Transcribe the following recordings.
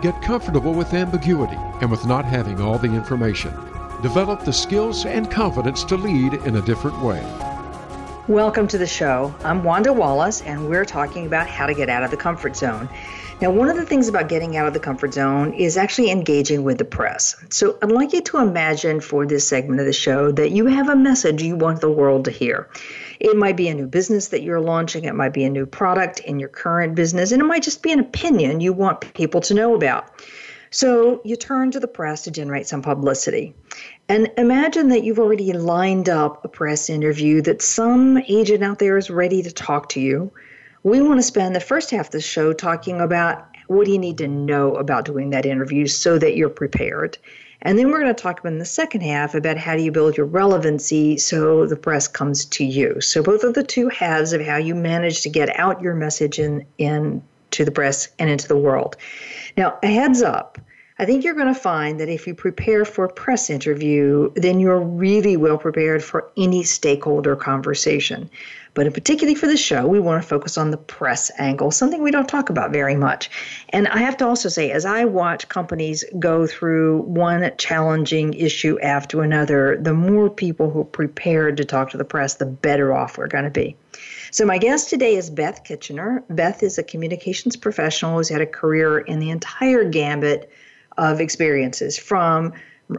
Get comfortable with ambiguity and with not having all the information. Develop the skills and confidence to lead in a different way. Welcome to the show. I'm Wanda Wallace, and we're talking about how to get out of the comfort zone. Now, one of the things about getting out of the comfort zone is actually engaging with the press. So, I'd like you to imagine for this segment of the show that you have a message you want the world to hear. It might be a new business that you're launching, it might be a new product in your current business, and it might just be an opinion you want people to know about. So you turn to the press to generate some publicity. And imagine that you've already lined up a press interview that some agent out there is ready to talk to you. We want to spend the first half of the show talking about what do you need to know about doing that interview so that you're prepared. And then we're going to talk about in the second half about how do you build your relevancy so the press comes to you. So both of the two halves of how you manage to get out your message in, in to the press and into the world. Now, a heads up. I think you're going to find that if you prepare for a press interview, then you're really well prepared for any stakeholder conversation. But in particularly for the show, we want to focus on the press angle, something we don't talk about very much. And I have to also say, as I watch companies go through one challenging issue after another, the more people who are prepared to talk to the press, the better off we're going to be. So, my guest today is Beth Kitchener. Beth is a communications professional who's had a career in the entire gambit of experiences from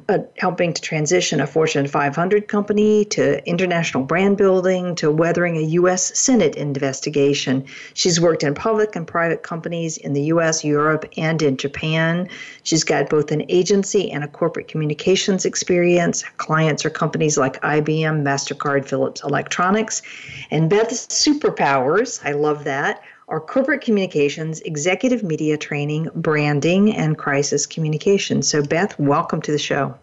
uh, helping to transition a Fortune 500 company to international brand building to weathering a U.S. Senate investigation. She's worked in public and private companies in the U.S., Europe, and in Japan. She's got both an agency and a corporate communications experience. Clients are companies like IBM, MasterCard, Philips Electronics. And Beth's superpowers, I love that, are corporate communications, executive media training, branding, and crisis communication. So, Beth, welcome to the show.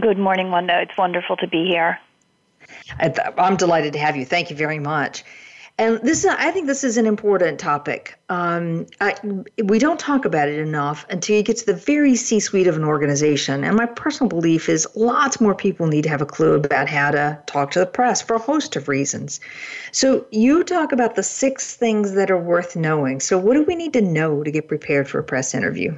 Good morning, Wanda. It's wonderful to be here. I'm delighted to have you. Thank you very much. And this, I think, this is an important topic. Um, I, we don't talk about it enough until you get to the very C-suite of an organization. And my personal belief is lots more people need to have a clue about how to talk to the press for a host of reasons. So you talk about the six things that are worth knowing. So what do we need to know to get prepared for a press interview?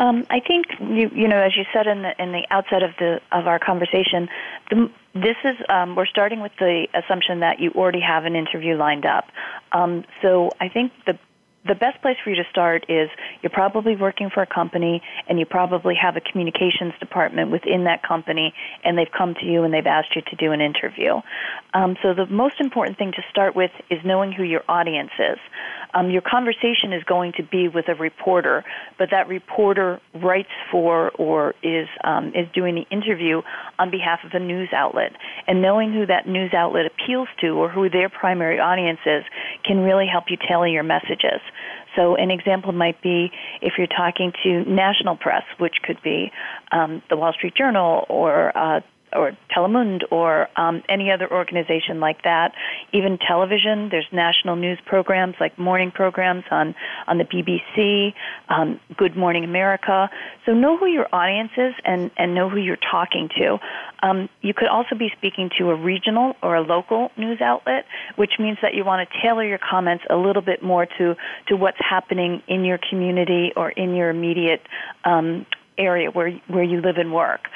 Um, I think you you know as you said in the in the outset of the of our conversation, the, this is um, we're starting with the assumption that you already have an interview lined up. Um, so I think the the best place for you to start is you're probably working for a company and you probably have a communications department within that company and they've come to you and they've asked you to do an interview. Um, so the most important thing to start with is knowing who your audience is. Um, your conversation is going to be with a reporter, but that reporter writes for or is um, is doing the interview on behalf of a news outlet. And knowing who that news outlet appeals to or who their primary audience is can really help you tailor your messages. So, an example might be if you're talking to national press, which could be um, the Wall Street Journal or uh, or Telemundo or um, any other organization like that. Even television, there's national news programs like morning programs on on the BBC, um, Good Morning America. So know who your audience is and and know who you're talking to. Um, you could also be speaking to a regional or a local news outlet, which means that you want to tailor your comments a little bit more to to what's happening in your community or in your immediate um, area where where you live and work.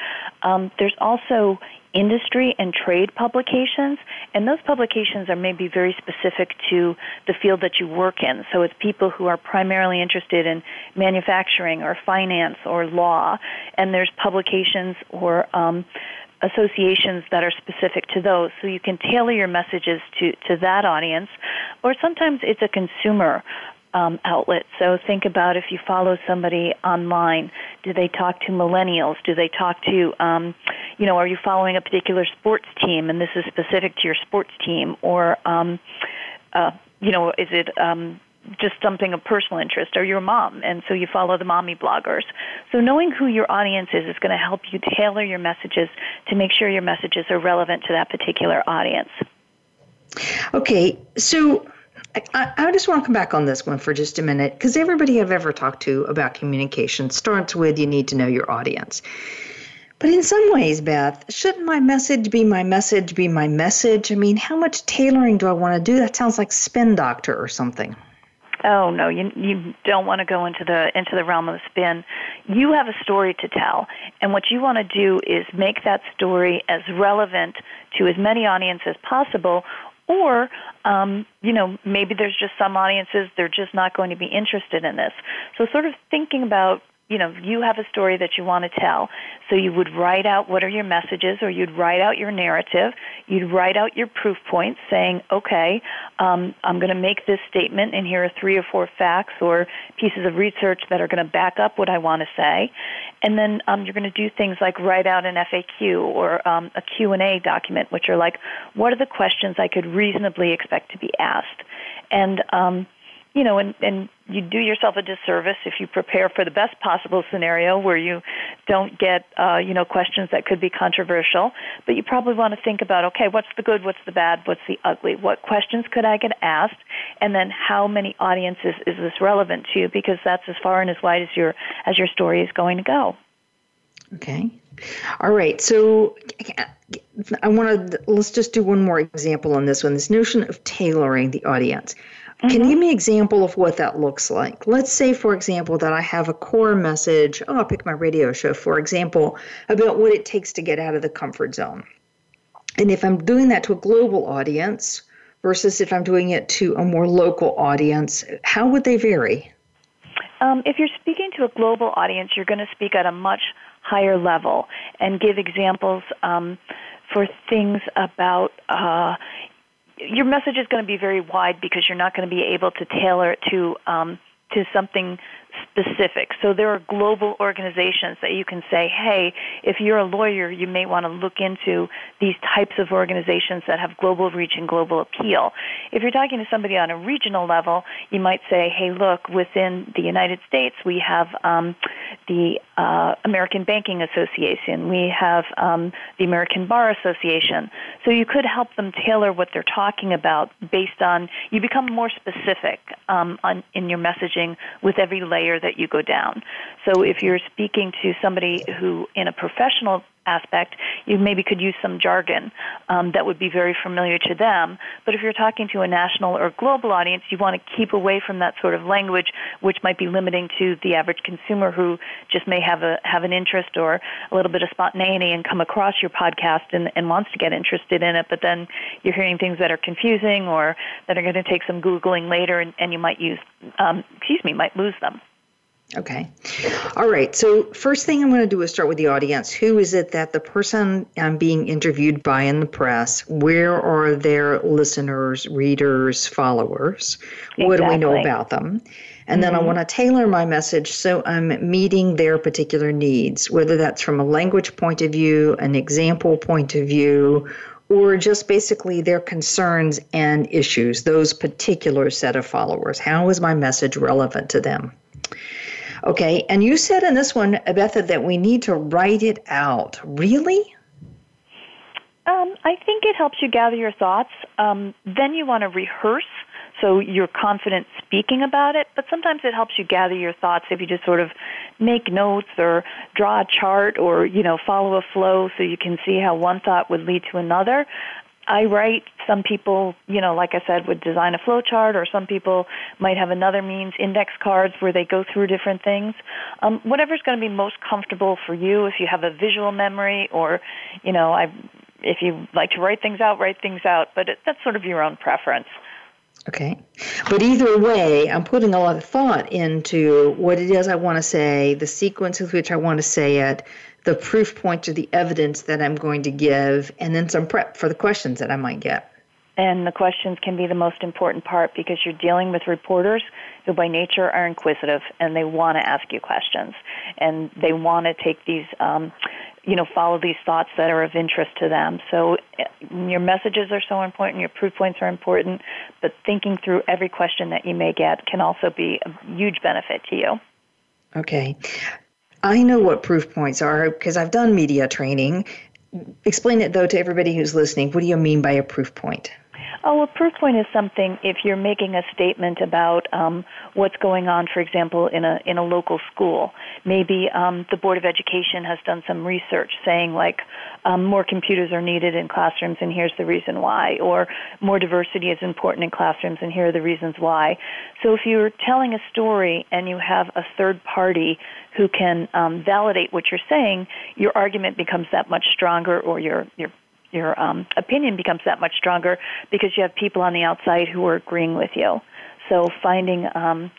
Um, there's also industry and trade publications, and those publications are maybe very specific to the field that you work in. So it's people who are primarily interested in manufacturing or finance or law, and there's publications or um, associations that are specific to those. So you can tailor your messages to, to that audience. Or sometimes it's a consumer um, outlet. So think about if you follow somebody online, do they talk to millennials? Do they talk to, um, you know, are you following a particular sports team and this is specific to your sports team? Or, um, uh, you know, is it um, just something of personal interest, or your mom, and so you follow the mommy bloggers. So knowing who your audience is is going to help you tailor your messages to make sure your messages are relevant to that particular audience. Okay, so I, I, just want to come back on this one for just a minute because everybody I've ever talked to about communication starts with you need to know your audience. But in some ways, Beth, shouldn't my message be my message be my message? I mean, how much tailoring do I want to do? That sounds like spin doctor or something. Oh no, you you don't want to go into the into the realm of spin. You have a story to tell, and what you want to do is make that story as relevant to as many audiences as possible, or um, you know maybe there's just some audiences they're just not going to be interested in this so sort of thinking about you know, you have a story that you want to tell. So you would write out what are your messages, or you'd write out your narrative. You'd write out your proof points saying, okay, um, I'm going to make this statement, and here are three or four facts or pieces of research that are going to back up what I want to say. And then um, you're going to do things like write out an FAQ or um, a Q&A document, which are like, what are the questions I could reasonably expect to be asked? And um, you know, and, and you do yourself a disservice if you prepare for the best possible scenario where you don't get, uh, you know, questions that could be controversial. But you probably want to think about, okay, what's the good, what's the bad, what's the ugly? What questions could I get asked? And then how many audiences is this relevant to? You? Because that's as far and as wide as your as your story is going to go. Okay. All right. So I want to let's just do one more example on this one. This notion of tailoring the audience. Mm-hmm. Can you give me an example of what that looks like? Let's say, for example, that I have a core message. Oh, I'll pick my radio show, for example, about what it takes to get out of the comfort zone. And if I'm doing that to a global audience versus if I'm doing it to a more local audience, how would they vary? Um, if you're speaking to a global audience, you're going to speak at a much higher level and give examples um, for things about, uh, your message is going to be very wide because you're not going to be able to tailor it to um, to something specific. So there are global organizations that you can say, hey, if you're a lawyer, you may want to look into these types of organizations that have global reach and global appeal. If you're talking to somebody on a regional level, you might say, hey, look, within the United States, we have um, the uh, American Banking Association, we have um, the American Bar Association. So you could help them tailor what they're talking about based on, you become more specific um, on, in your messaging with every layer that you go down. So if you're speaking to somebody who, in a professional aspect, you maybe could use some jargon um, that would be very familiar to them. But if you're talking to a national or global audience, you want to keep away from that sort of language, which might be limiting to the average consumer who just may have a have an interest or a little bit of spontaneity and come across your podcast and, and wants to get interested in it. But then you're hearing things that are confusing or that are going to take some googling later, and, and you might use, um, excuse me, might lose them. Okay. All right. So, first thing I'm going to do is start with the audience. Who is it that the person I'm being interviewed by in the press, where are their listeners, readers, followers? Exactly. What do we know about them? And mm-hmm. then I mm-hmm. want to tailor my message so I'm meeting their particular needs, whether that's from a language point of view, an example point of view, or just basically their concerns and issues, those particular set of followers. How is my message relevant to them? Okay, and you said in this one, Betha, that we need to write it out. Really? Um, I think it helps you gather your thoughts. Um, then you want to rehearse so you're confident speaking about it, but sometimes it helps you gather your thoughts if you just sort of make notes or draw a chart or, you know, follow a flow so you can see how one thought would lead to another. I write. Some people, you know, like I said, would design a flow chart, or some people might have another means, index cards, where they go through different things. Um, whatever's going to be most comfortable for you. If you have a visual memory, or, you know, I, if you like to write things out, write things out. But it, that's sort of your own preference. Okay. But either way, I'm putting a lot of thought into what it is I want to say, the sequence with which I want to say it, the proof point or the evidence that I'm going to give, and then some prep for the questions that I might get. And the questions can be the most important part because you're dealing with reporters who, by nature, are inquisitive and they want to ask you questions and they want to take these, um, you know, follow these thoughts that are of interest to them. So eh, your messages are so important, your proof points are important, but thinking through every question that you may get can also be a huge benefit to you. Okay. I know what proof points are because I've done media training. Explain it though to everybody who's listening. What do you mean by a proof point? Oh, a proof point is something if you're making a statement about um, what's going on, for example, in a in a local school. Maybe um, the Board of Education has done some research saying like um, more computers are needed in classrooms, and here's the reason why, or more diversity is important in classrooms, and here are the reasons why. So if you're telling a story and you have a third party who can um, validate what you're saying, your argument becomes that much stronger, or your your your um, opinion becomes that much stronger because you have people on the outside who are agreeing with you. So finding um,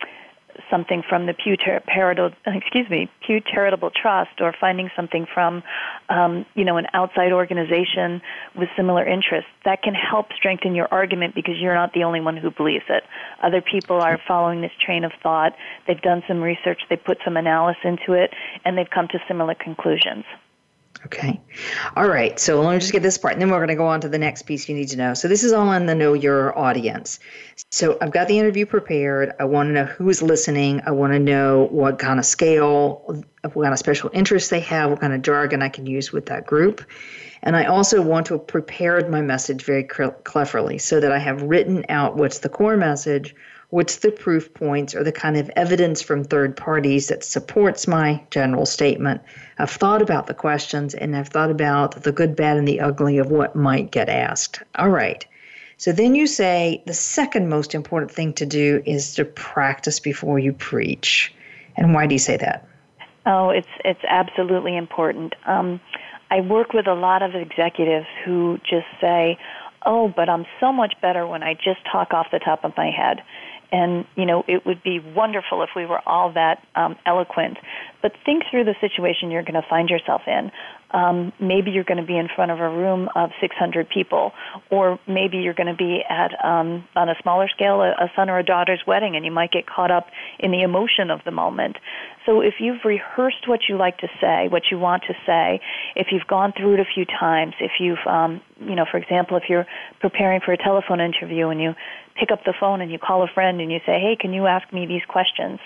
something from the Pew, Charitable, excuse me, Pew Charitable Trust, or finding something from, um, you know, an outside organization with similar interests, that can help strengthen your argument because you're not the only one who believes it. Other people are following this train of thought. They've done some research, they put some analysis into it, and they've come to similar conclusions. Okay. All right. So let me just get this part, and then we're going to go on to the next piece you need to know. So this is all on the know your audience. So I've got the interview prepared. I want to know who's listening. I want to know what kind of scale, what kind of special interest they have, what kind of jargon I can use with that group. And I also want to have prepared my message very cleverly so that I have written out what's the core message, what's the proof points or the kind of evidence from third parties that supports my general statement. I've thought about the questions and I've thought about the good, bad, and the ugly of what might get asked. All right. So then you say the second most important thing to do is to practice before you preach. And why do you say that? Oh, it's it's absolutely important. Um, I work with a lot of executives who just say, "Oh, but I'm so much better when I just talk off the top of my head." And you know it would be wonderful if we were all that um, eloquent. But think through the situation you're going to find yourself in. Um, maybe you're going to be in front of a room of 600 people, or maybe you're going to be at um, on a smaller scale a, a son or a daughter's wedding, and you might get caught up in the emotion of the moment. So if you've rehearsed what you like to say, what you want to say, if you've gone through it a few times, if you've, um, you know, for example, if you're preparing for a telephone interview and you pick up the phone and you call a friend and you say, "Hey, can you ask me these questions?"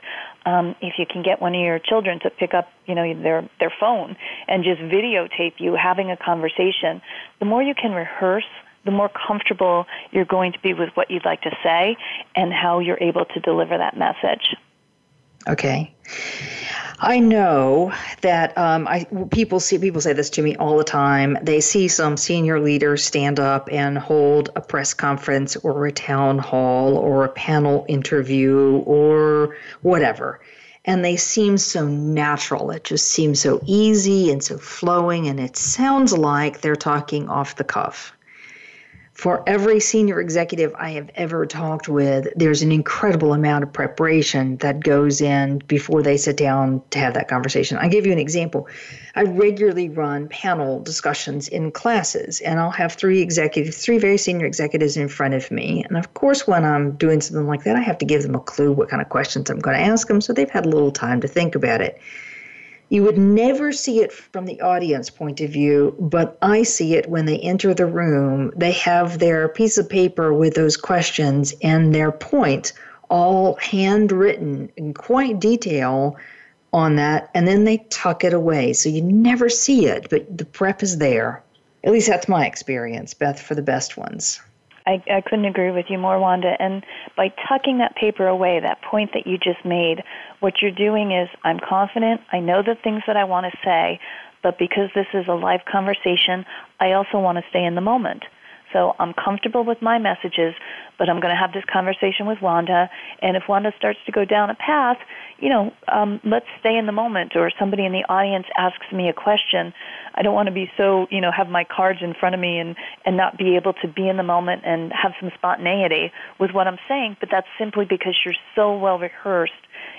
Um, if you can get one of your children to pick up, you know, their their phone and just videotape you having a conversation, the more you can rehearse, the more comfortable you're going to be with what you'd like to say and how you're able to deliver that message. Okay. I know that um, I people see people say this to me all the time. They see some senior leaders stand up and hold a press conference or a town hall or a panel interview or whatever, and they seem so natural. It just seems so easy and so flowing, and it sounds like they're talking off the cuff for every senior executive I have ever talked with, there's an incredible amount of preparation that goes in before they sit down to have that conversation. I'll give you an example. I regularly run panel discussions in classes, and I'll have three executives, three very senior executives in front of me. And of course, when I'm doing something like that, I have to give them a clue what kind of questions I'm going to ask them so they've had a little time to think about it. You would never see it from the audience point of view, but I see it when they enter the room. They have their piece of paper with those questions and their point all handwritten in quite detail on that, and then they tuck it away. So you never see it, but the prep is there. At least that's my experience, Beth, for the best ones. I, I couldn't agree with you more, Wanda. And by tucking that paper away, that point that you just made, what you're doing is I'm confident, I know the things that I want to say, but because this is a live conversation, I also want to stay in the moment. So I'm comfortable with my messages, but I'm going to have this conversation with Wanda. And if Wanda starts to go down a path, you know, um, let's stay in the moment. Or somebody in the audience asks me a question. I don't want to be so, you know, have my cards in front of me and and not be able to be in the moment and have some spontaneity with what I'm saying. But that's simply because you're so well rehearsed.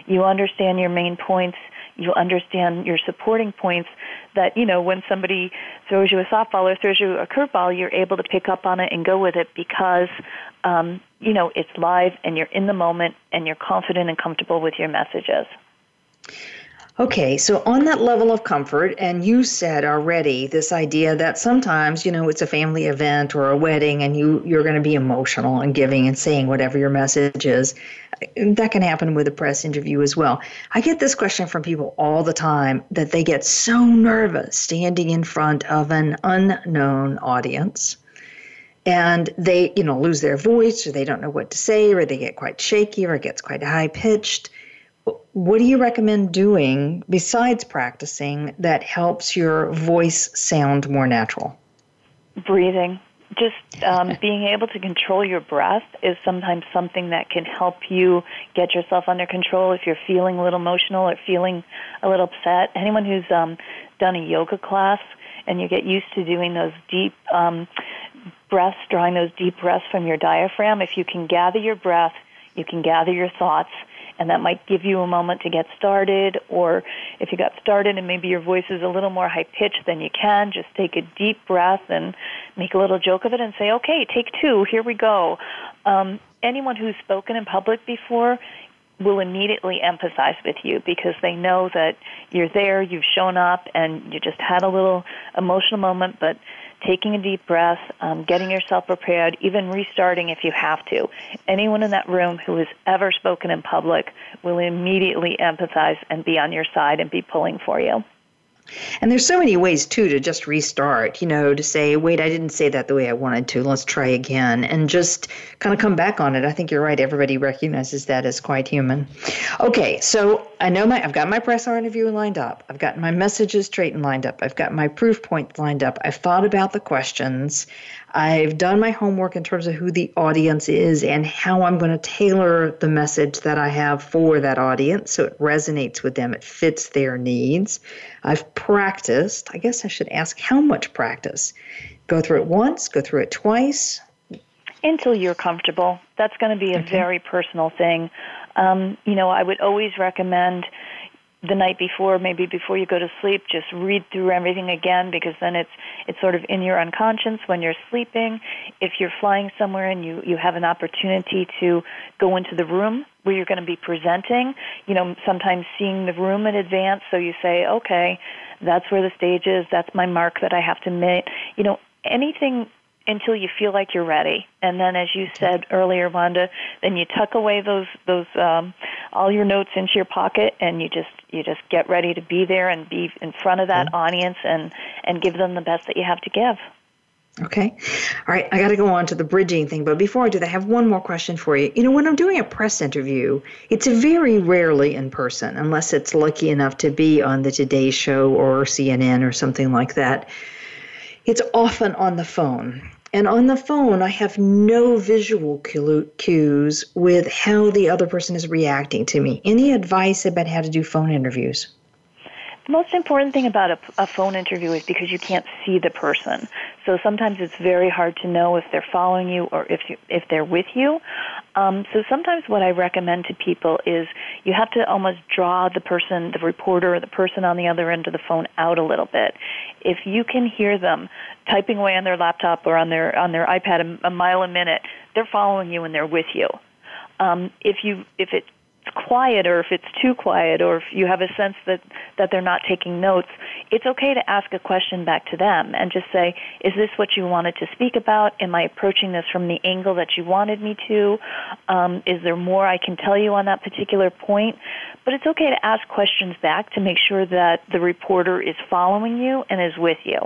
You understand your main points you understand your supporting points that you know when somebody throws you a softball or throws you a curveball, you're able to pick up on it and go with it because um, you know it's live and you're in the moment and you're confident and comfortable with your messages. Okay, so on that level of comfort, and you said already this idea that sometimes, you know, it's a family event or a wedding and you, you're going to be emotional and giving and saying whatever your message is. That can happen with a press interview as well. I get this question from people all the time that they get so nervous standing in front of an unknown audience and they, you know, lose their voice or they don't know what to say or they get quite shaky or it gets quite high pitched what do you recommend doing besides practicing that helps your voice sound more natural? Breathing. Just um, being able to control your breath is sometimes something that can help you get yourself under control if you're feeling a little emotional or feeling a little upset. Anyone who's um, done a yoga class and you get used to doing those deep um, breaths, drawing those deep breaths from your diaphragm, if you can gather your breath, you can gather your thoughts, and that might give you a moment to get started or if you got started and maybe your voice is a little more high pitched than you can just take a deep breath and make a little joke of it and say okay take two here we go. Um, anyone who's spoken in public before will immediately empathize with you because they know that you're there, you've shown up, and you just had a little emotional moment, but taking a deep breath, um, getting yourself prepared, even restarting if you have to. Anyone in that room who has ever spoken in public will immediately empathize and be on your side and be pulling for you. And there's so many ways too to just restart, you know, to say, wait, I didn't say that the way I wanted to. Let's try again and just kind of come back on it. I think you're right. Everybody recognizes that as quite human. Okay, so I know my I've got my press interview lined up. I've got my messages straight and lined up. I've got my proof points lined up. I've thought about the questions. I've done my homework in terms of who the audience is and how I'm going to tailor the message that I have for that audience so it resonates with them, it fits their needs. I've practiced. I guess I should ask how much practice? Go through it once, go through it twice? Until you're comfortable. That's going to be a okay. very personal thing. Um, you know, I would always recommend the night before, maybe before you go to sleep, just read through everything again because then it's it's sort of in your unconscious when you're sleeping. If you're flying somewhere and you you have an opportunity to go into the room where you're going to be presenting, you know, sometimes seeing the room in advance, so you say, okay, that's where the stage is. That's my mark that I have to meet. You know, anything until you feel like you're ready. And then, as you said earlier, Wanda, then you tuck away those those um, all your notes into your pocket, and you just you just get ready to be there and be in front of that mm-hmm. audience and and give them the best that you have to give. Okay. All right. I got to go on to the bridging thing. But before I do that, I have one more question for you. You know, when I'm doing a press interview, it's very rarely in person, unless it's lucky enough to be on the Today Show or CNN or something like that. It's often on the phone. And on the phone, I have no visual cues with how the other person is reacting to me. Any advice about how to do phone interviews? The most important thing about a, a, phone interview is because you can't see the person. So sometimes it's very hard to know if they're following you or if you, if they're with you. Um, so sometimes what I recommend to people is you have to almost draw the person, the reporter, or the person on the other end of the phone out a little bit. If you can hear them typing away on their laptop or on their on their iPad a, a mile a minute, they're following you and they're with you. Um, if you if it quiet or if it's too quiet or if you have a sense that that they're not taking notes it's okay to ask a question back to them and just say is this what you wanted to speak about? Am i approaching this from the angle that you wanted me to? Um, is there more i can tell you on that particular point? But it's okay to ask questions back to make sure that the reporter is following you and is with you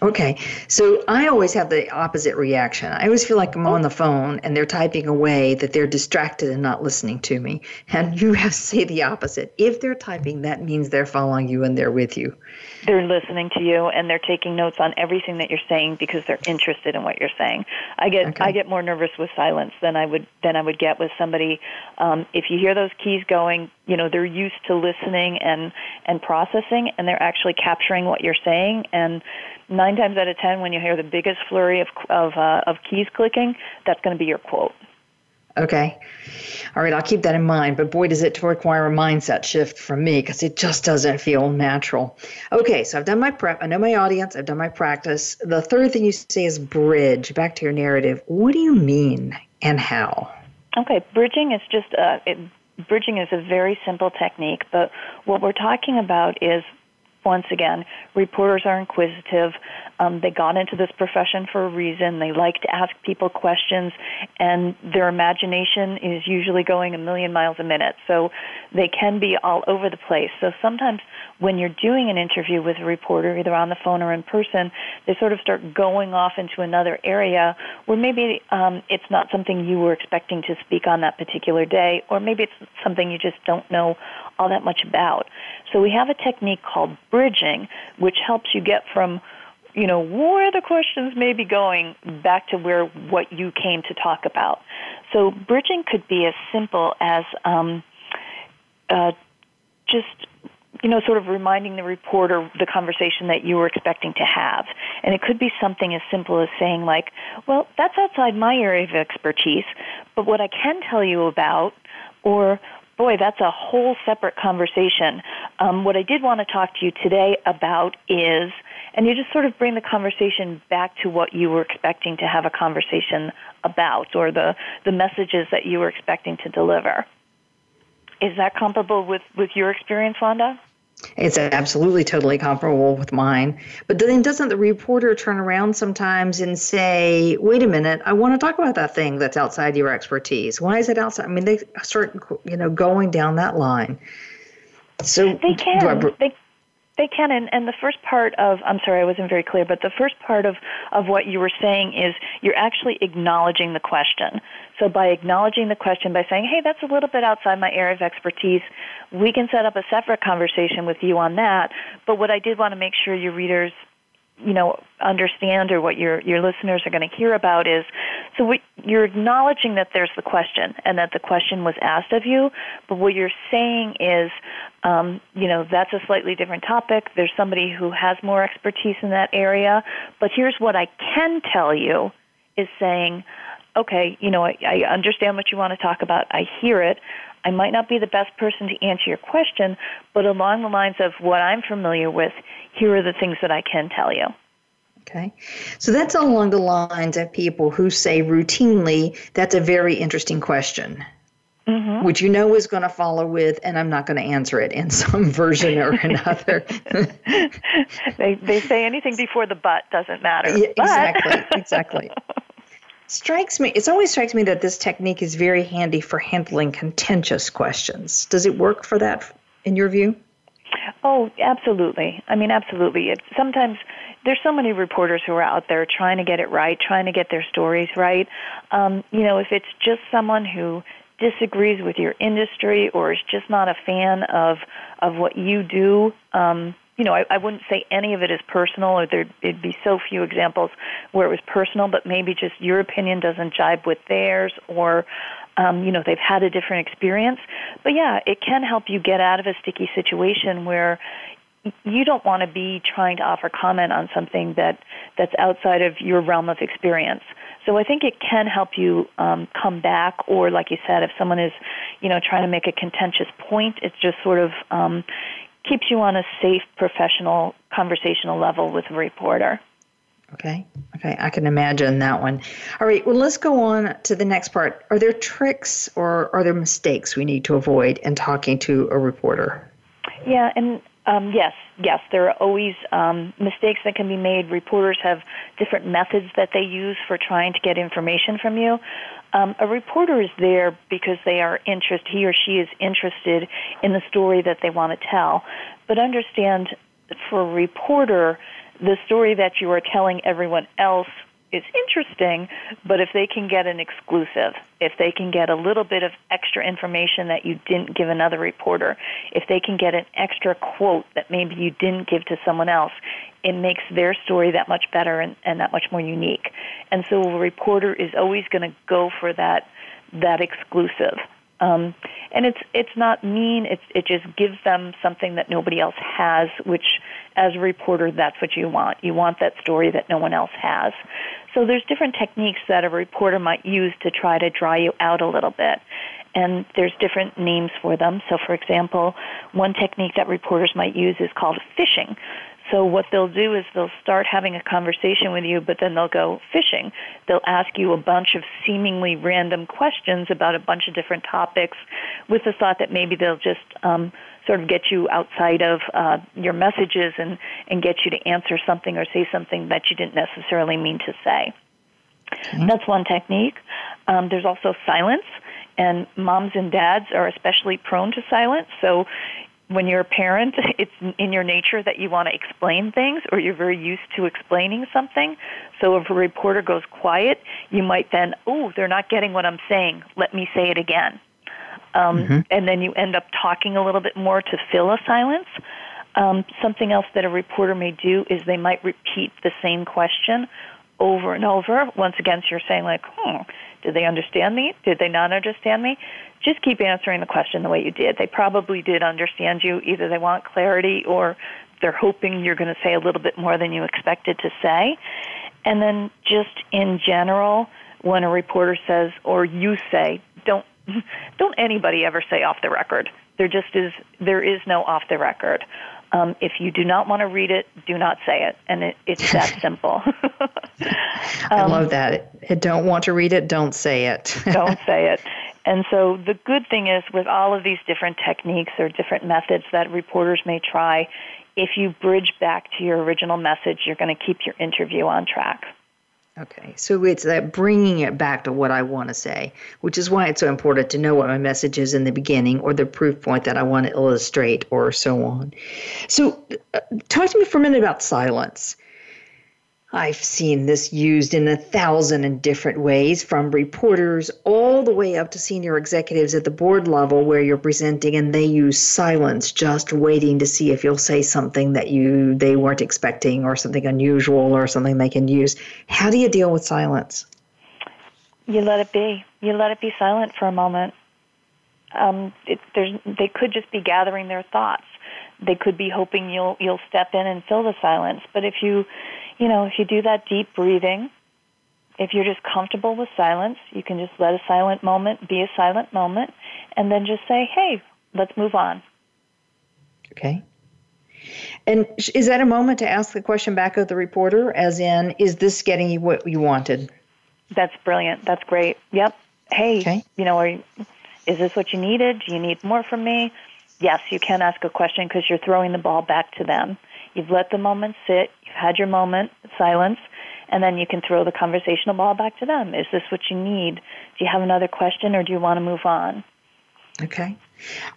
Okay, so I always have the opposite reaction. I always feel like I'm on the phone and they're typing away, that they're distracted and not listening to me. And you have to say the opposite. If they're typing, that means they're following you and they're with you. They're listening to you and they're taking notes on everything that you're saying because they're interested in what you're saying. I get okay. I get more nervous with silence than I would than I would get with somebody. Um, if you hear those keys going, you know they're used to listening and and processing, and they're actually capturing what you're saying and nine times out of ten, when you hear the biggest flurry of of, uh, of keys clicking, that's going to be your quote. Okay. All right, I'll keep that in mind. But boy, does it require a mindset shift from me because it just doesn't feel natural. Okay, so I've done my prep. I know my audience. I've done my practice. The third thing you say is bridge. Back to your narrative. What do you mean and how? Okay, bridging is just a, it, bridging is a very simple technique, but what we're talking about is once again, reporters are inquisitive. Um, they got into this profession for a reason. They like to ask people questions, and their imagination is usually going a million miles a minute. So they can be all over the place. So sometimes when you're doing an interview with a reporter, either on the phone or in person, they sort of start going off into another area where maybe um, it's not something you were expecting to speak on that particular day, or maybe it's something you just don't know all that much about. So we have a technique called bridging, which helps you get from you know where the questions may be going back to where what you came to talk about. So bridging could be as simple as um, uh, just you know, sort of reminding the reporter the conversation that you were expecting to have. And it could be something as simple as saying, like, well, that's outside my area of expertise, but what I can tell you about, or boy, that's a whole separate conversation. Um, what I did want to talk to you today about is, and you just sort of bring the conversation back to what you were expecting to have a conversation about, or the, the messages that you were expecting to deliver. Is that comparable with, with your experience, Wanda? It's absolutely totally comparable with mine. But then doesn't the reporter turn around sometimes and say, wait a minute, I want to talk about that thing that's outside your expertise? Why is it outside? I mean, they start, you know, going down that line. So they can. they, they can, and, and the first part of, I'm sorry, I wasn't very clear, but the first part of, of what you were saying is you're actually acknowledging the question. So by acknowledging the question, by saying, hey, that's a little bit outside my area of expertise, we can set up a separate conversation with you on that. But what I did want to make sure your readers you know understand or what your your listeners are going to hear about is so you're acknowledging that there's the question and that the question was asked of you but what you're saying is um, you know that's a slightly different topic there's somebody who has more expertise in that area but here's what I can tell you is saying okay you know I, I understand what you want to talk about I hear it I might not be the best person to answer your question, but along the lines of what I'm familiar with, here are the things that I can tell you. Okay. So that's along the lines of people who say routinely, that's a very interesting question. Mm-hmm. Which you know is going to follow with, and I'm not going to answer it in some version or another. they they say anything before the but doesn't matter. Yeah, exactly, exactly. Strikes me, it always strikes me that this technique is very handy for handling contentious questions. Does it work for that in your view? Oh, absolutely. I mean, absolutely. It, sometimes there's so many reporters who are out there trying to get it right, trying to get their stories right. Um, you know, if it's just someone who disagrees with your industry or is just not a fan of of what you do, um, you know, I, I wouldn't say any of it is personal, or there'd be so few examples where it was personal, but maybe just your opinion doesn't jibe with theirs, or um, you know, they've had a different experience. But yeah, it can help you get out of a sticky situation where you don't want to be trying to offer comment on something that that's outside of your realm of experience. So I think it can help you um, come back, or like you said, if someone is, you know, trying to make a contentious point, it's just sort of, um, keeps you on a safe professional conversational level with a reporter. Okay. Okay. I can imagine that one. All right. Well, let's go on to the next part. Are there tricks or are there mistakes we need to avoid in talking to a reporter? Yeah. And um, yes, yes, there are always um, mistakes that can be made. Reporters have different methods that they use for trying to get information from you. Um, a reporter is there because they are interested, he or she is interested in the story that they want to tell. But understand for a reporter, the story that you are telling everyone else is interesting, but if they can get an exclusive, if they can get a little bit of extra information that you didn't give another reporter, if they can get an extra quote that maybe you didn't give to someone else, it makes their story that much better and, and that much more unique. And so a reporter is always going to go for that that exclusive. Um, and it's it's not mean. It's it just gives them something that nobody else has. Which, as a reporter, that's what you want. You want that story that no one else has. So there's different techniques that a reporter might use to try to dry you out a little bit. And there's different names for them. So, for example, one technique that reporters might use is called fishing. So what they'll do is they'll start having a conversation with you, but then they'll go fishing. They'll ask you a bunch of seemingly random questions about a bunch of different topics, with the thought that maybe they'll just um, sort of get you outside of uh, your messages and and get you to answer something or say something that you didn't necessarily mean to say. Mm-hmm. That's one technique. Um, there's also silence and moms and dads are especially prone to silence. So when you're a parent, it's in your nature that you want to explain things or you're very used to explaining something. So if a reporter goes quiet, you might then, oh, they're not getting what I'm saying. Let me say it again. Um, mm-hmm. And then you end up talking a little bit more to fill a silence. Um, something else that a reporter may do is they might repeat the same question over and over. Once again, so you're saying like, hmm, did they understand me? Did they not understand me? Just keep answering the question the way you did. They probably did understand you. Either they want clarity or they're hoping you're going to say a little bit more than you expected to say. And then just in general, when a reporter says or you say, don't don't anybody ever say off the record. There just is there is no off the record. Um, if you do not want to read it, do not say it, and it, it's that simple. um, I love that. Don't want to read it, don't say it. don't say it. And so the good thing is, with all of these different techniques or different methods that reporters may try, if you bridge back to your original message, you're going to keep your interview on track. Okay, so it's that bringing it back to what I want to say, which is why it's so important to know what my message is in the beginning or the proof point that I want to illustrate or so on. So, uh, talk to me for a minute about silence. I've seen this used in a thousand and different ways, from reporters all the way up to senior executives at the board level where you're presenting and they use silence, just waiting to see if you'll say something that you they weren't expecting or something unusual or something they can use. How do you deal with silence? You let it be. You let it be silent for a moment. Um, it, they could just be gathering their thoughts. They could be hoping you'll you'll step in and fill the silence. But if you you know, if you do that deep breathing, if you're just comfortable with silence, you can just let a silent moment be a silent moment and then just say, hey, let's move on. Okay. And is that a moment to ask the question back of the reporter, as in, is this getting you what you wanted? That's brilliant. That's great. Yep. Hey, okay. you know, you, is this what you needed? Do you need more from me? Yes, you can ask a question because you're throwing the ball back to them. You've let the moment sit, you've had your moment, silence, and then you can throw the conversational ball back to them. Is this what you need? Do you have another question or do you want to move on? Okay.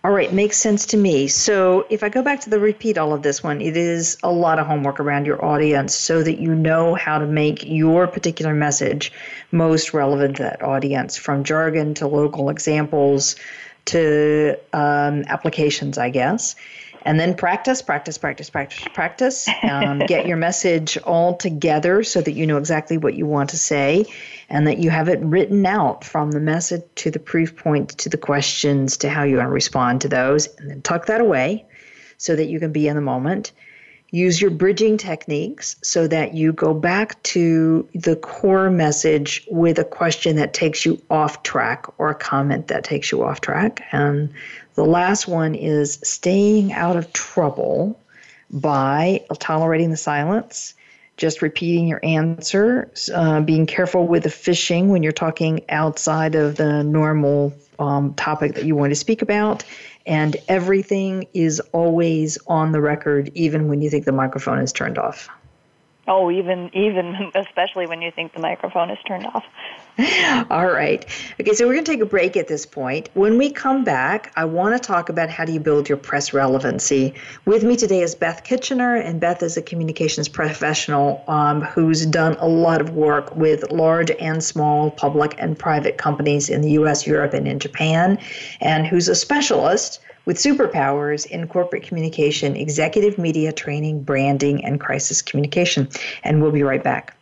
All right, makes sense to me. So if I go back to the repeat all of this one, it is a lot of homework around your audience so that you know how to make your particular message most relevant to that audience, from jargon to local examples to um, applications, I guess and then practice, practice, practice, practice, practice. Um, get your message all together so that you know exactly what you want to say and that you have it written out from the message to the proof point to the questions to how you want to respond to those. And then tuck that away so that you can be in the moment. Use your bridging techniques so that you go back to the core message with a question that takes you off track or a comment that takes you off track. And the last one is staying out of trouble by tolerating the silence, just repeating your answer, uh, being careful with the fishing when you're talking outside of the normal um, topic that you want to speak about. And everything is always on the record, even when you think the microphone is turned off. Oh, even even especially when you think the microphone is turned off. All right. Okay, so we're going to take a break at this point. When we come back, I want to talk about how do you build your press relevancy. With me today is Beth Kitchener, and Beth is a communications professional um, who's done a lot of work with large and small public and private companies in the U.S., Europe, and in Japan, and who's a specialist with superpowers in corporate communication, executive media training, branding, and crisis communication. And we'll be right back.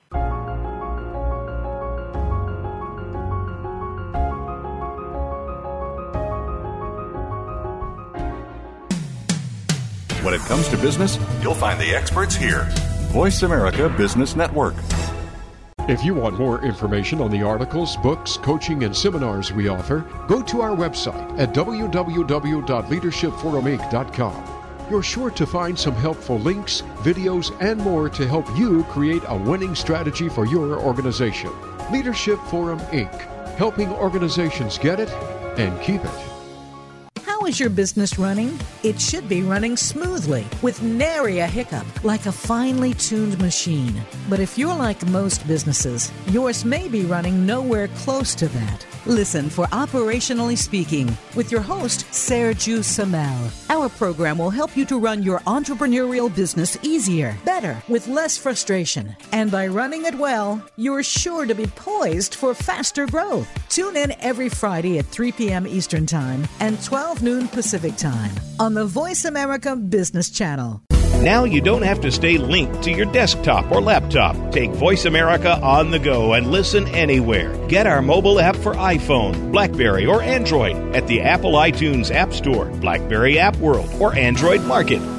When it comes to business, you'll find the experts here. Voice America Business Network. If you want more information on the articles, books, coaching, and seminars we offer, go to our website at www.leadershipforuminc.com. You're sure to find some helpful links, videos, and more to help you create a winning strategy for your organization. Leadership Forum Inc., helping organizations get it and keep it. How is your business running? It should be running smoothly with nary a hiccup, like a finely tuned machine. But if you're like most businesses, yours may be running nowhere close to that. Listen for Operationally Speaking with your host, Sergio Samel. Our program will help you to run your entrepreneurial business easier, better, with less frustration. And by running it well, you're sure to be poised for faster growth. Tune in every Friday at 3 p.m. Eastern Time and 12 noon Pacific Time on the Voice America Business Channel. Now you don't have to stay linked to your desktop or laptop. Take Voice America on the go and listen anywhere. Get our mobile app for iPhone, Blackberry, or Android at the Apple iTunes App Store, Blackberry App World, or Android Market.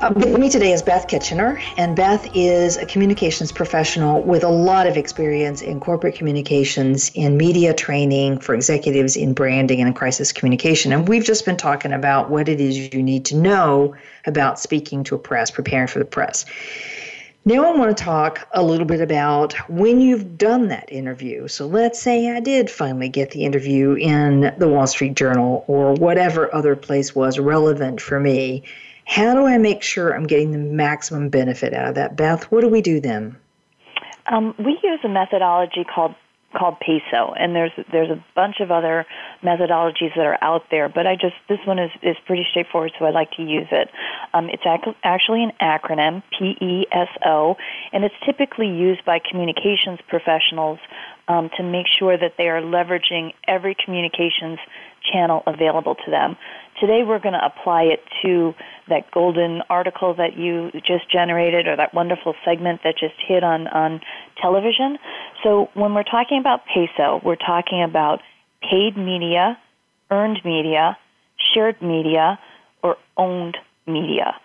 Uh, with me today is Beth Kitchener, and Beth is a communications professional with a lot of experience in corporate communications, in media training for executives in branding and in crisis communication. And we've just been talking about what it is you need to know about speaking to a press, preparing for the press. Now, I want to talk a little bit about when you've done that interview. So, let's say I did finally get the interview in the Wall Street Journal or whatever other place was relevant for me how do I make sure I'm getting the maximum benefit out of that? Beth, what do we do then? Um, we use a methodology called called PESO, and there's there's a bunch of other methodologies that are out there, but I just this one is is pretty straightforward, so I like to use it. Um, it's ac- actually an acronym, PESO, and it's typically used by communications professionals um, to make sure that they are leveraging every communications channel available to them. Today we're going to apply it to that golden article that you just generated or that wonderful segment that just hit on, on television. So when we're talking about PESO, we're talking about paid media, earned media, shared media, or owned media.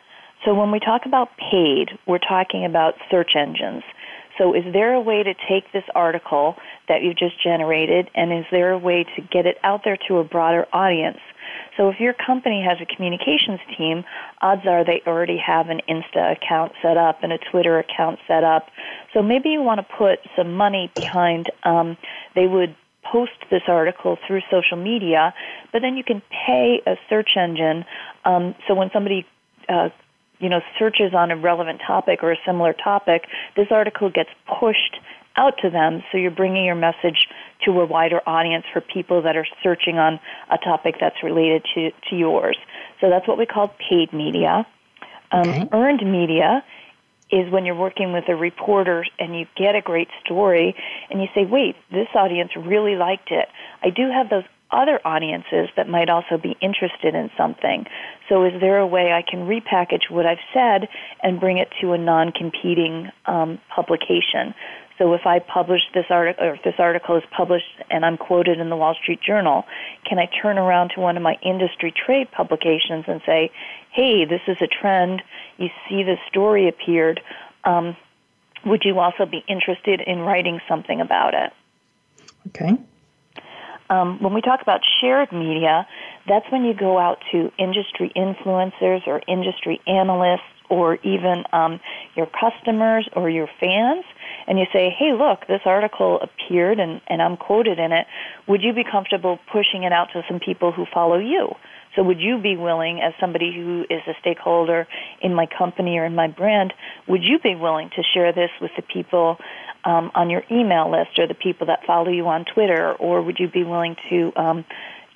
So when we talk about paid, we're talking about search engines. So is there a way to take this article that you've just generated and is there a way to get it out there to a broader audience? So if your company has a communications team, odds are they already have an Insta account set up and a Twitter account set up. So maybe you want to put some money behind. Um, they would post this article through social media, but then you can pay a search engine. Um, so when somebody uh, you know searches on a relevant topic or a similar topic, this article gets pushed out to them. So you're bringing your message to a wider audience for people that are searching on a topic that's related to, to yours. So that's what we call paid media. Um, okay. Earned media is when you're working with a reporter and you get a great story and you say, wait, this audience really liked it. I do have those other audiences that might also be interested in something. So, is there a way I can repackage what I've said and bring it to a non competing um, publication? So if I publish this article, or if this article is published and I'm quoted in the Wall Street Journal, can I turn around to one of my industry trade publications and say, "Hey, this is a trend. You see this story appeared. Um, would you also be interested in writing something about it?" Okay. Um, when we talk about shared media, that's when you go out to industry influencers or industry analysts or even um, your customers or your fans, and you say, hey, look, this article appeared and, and I'm quoted in it, would you be comfortable pushing it out to some people who follow you? So would you be willing, as somebody who is a stakeholder in my company or in my brand, would you be willing to share this with the people um, on your email list or the people that follow you on Twitter, or would you be willing to um,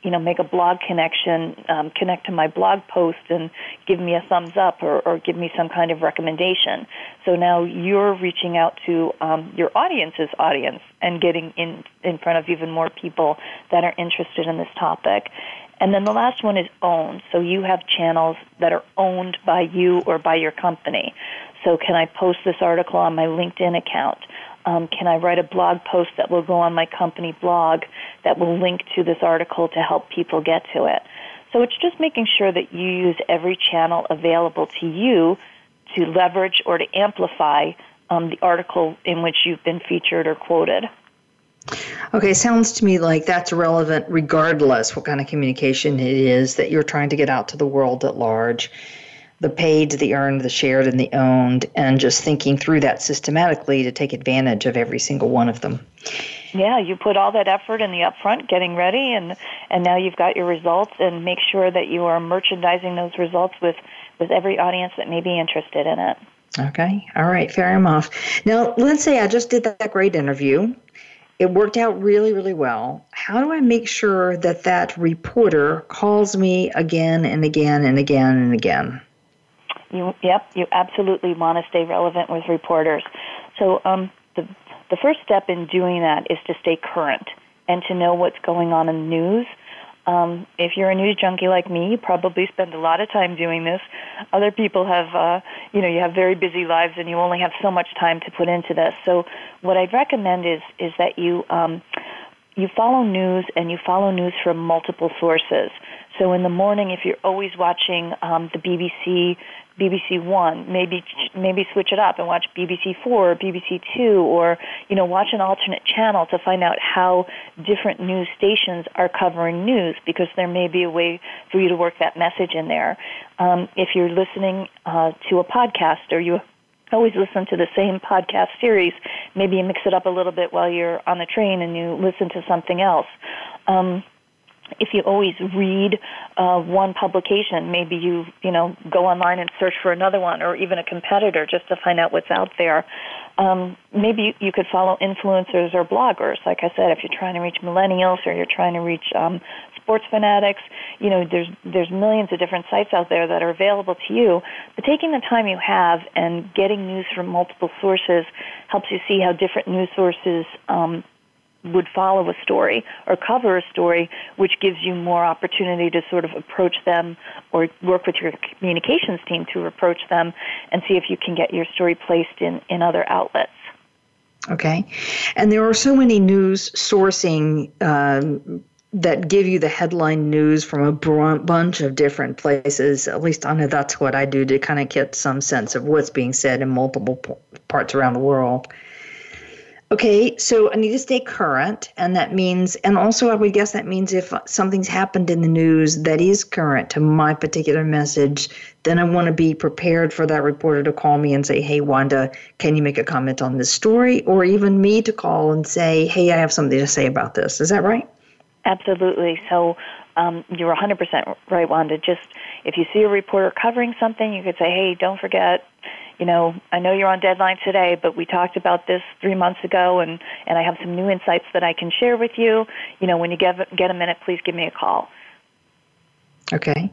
you know, make a blog connection, um, connect to my blog post and give me a thumbs up or, or give me some kind of recommendation. So now you're reaching out to um, your audience's audience and getting in, in front of even more people that are interested in this topic. And then the last one is owned. So you have channels that are owned by you or by your company. So can I post this article on my LinkedIn account? Um, can I write a blog post that will go on my company blog that will link to this article to help people get to it? So it's just making sure that you use every channel available to you to leverage or to amplify um, the article in which you've been featured or quoted. Okay, sounds to me like that's relevant regardless what kind of communication it is that you're trying to get out to the world at large the paid, the earned, the shared, and the owned, and just thinking through that systematically to take advantage of every single one of them. Yeah, you put all that effort in the upfront, getting ready, and and now you've got your results, and make sure that you are merchandising those results with with every audience that may be interested in it. Okay, all right, fair enough. Now, let's say I just did that great interview. It worked out really, really well. How do I make sure that that reporter calls me again and again and again and again? You, yep, you absolutely want to stay relevant with reporters. So um, the the first step in doing that is to stay current and to know what's going on in the news. Um, if you're a news junkie like me, you probably spend a lot of time doing this. Other people have, uh, you know, you have very busy lives and you only have so much time to put into this. So, what I'd recommend is is that you um, you follow news and you follow news from multiple sources. So in the morning, if you're always watching um, the BBC BBC One, maybe maybe switch it up and watch BBC Four or BBC Two, or you know watch an alternate channel to find out how different news stations are covering news, because there may be a way for you to work that message in there. Um, if you're listening uh, to a podcast or you always listen to the same podcast series, maybe you mix it up a little bit while you're on the train and you listen to something else. Um, if you always read uh, one publication, maybe you you know go online and search for another one, or even a competitor, just to find out what's out there. Um, maybe you, you could follow influencers or bloggers. Like I said, if you're trying to reach millennials or you're trying to reach um, sports fanatics, you know there's there's millions of different sites out there that are available to you. But taking the time you have and getting news from multiple sources helps you see how different news sources um, would follow a story or cover a story, which gives you more opportunity to sort of approach them or work with your communications team to approach them and see if you can get your story placed in, in other outlets. Okay. And there are so many news sourcing um, that give you the headline news from a bunch of different places. At least I know that's what I do to kind of get some sense of what's being said in multiple parts around the world. Okay, so I need to stay current, and that means, and also I would guess that means if something's happened in the news that is current to my particular message, then I want to be prepared for that reporter to call me and say, Hey, Wanda, can you make a comment on this story? Or even me to call and say, Hey, I have something to say about this. Is that right? Absolutely. So um, you're 100% right, Wanda. Just if you see a reporter covering something, you could say, Hey, don't forget you know, I know you're on deadline today, but we talked about this three months ago, and and I have some new insights that I can share with you. You know, when you get get a minute, please give me a call. Okay.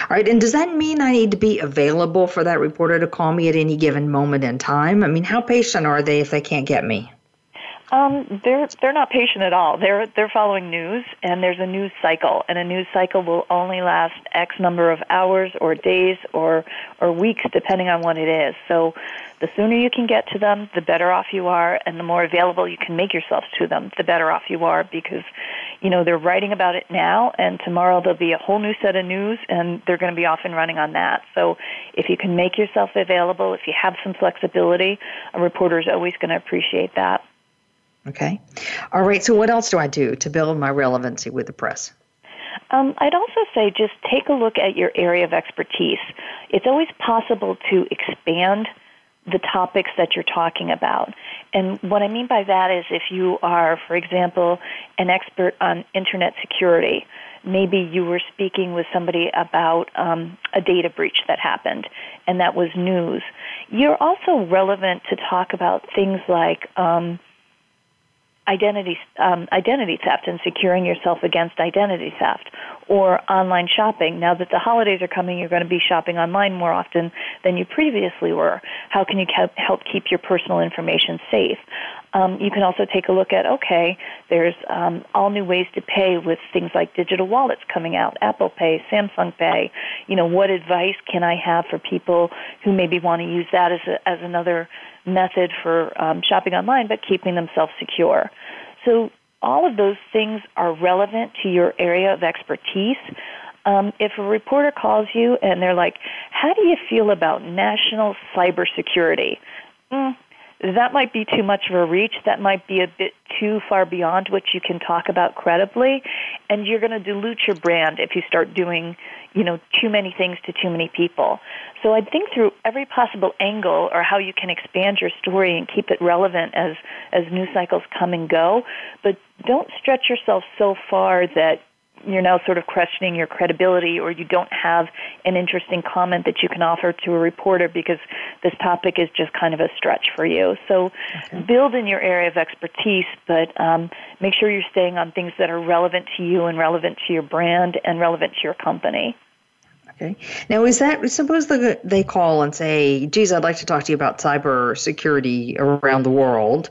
All right, and does that mean I need to be available for that reporter to call me at any given moment in time? I mean, how patient are they if they can't get me? Um, they're they're not patient at all. They're they're following news, and there's a news cycle, and a news cycle will only last X number of hours or days or or weeks, depending on what it is. So, the sooner you can get to them, the better off you are, and the more available you can make yourself to them, the better off you are, because you know they're writing about it now, and tomorrow there'll be a whole new set of news, and they're going to be off and running on that. So, if you can make yourself available, if you have some flexibility, a reporter is always going to appreciate that. Okay. All right. So, what else do I do to build my relevancy with the press? Um, I'd also say just take a look at your area of expertise. It's always possible to expand the topics that you're talking about. And what I mean by that is if you are, for example, an expert on internet security, maybe you were speaking with somebody about um, a data breach that happened and that was news. You're also relevant to talk about things like um, identity um, identity theft and securing yourself against identity theft or online shopping. Now that the holidays are coming, you're going to be shopping online more often than you previously were. How can you help keep your personal information safe? Um, you can also take a look at okay, there's um, all new ways to pay with things like digital wallets coming out, Apple Pay, Samsung Pay. You know, what advice can I have for people who maybe want to use that as a, as another method for um, shopping online, but keeping themselves secure? So all of those things are relevant to your area of expertise. Um, if a reporter calls you and they're like, "How do you feel about national cybersecurity?" Mm, that might be too much of a reach. That might be a bit too far beyond what you can talk about credibly, and you're going to dilute your brand if you start doing, you know, too many things to too many people. So I'd think through every possible angle or how you can expand your story and keep it relevant as as news cycles come and go, but don't stretch yourself so far that you're now sort of questioning your credibility or you don't have an interesting comment that you can offer to a reporter because this topic is just kind of a stretch for you. So okay. build in your area of expertise, but um, make sure you're staying on things that are relevant to you and relevant to your brand and relevant to your company. Okay. Now, is that suppose they call and say, "Geez, I'd like to talk to you about cyber security around the world,"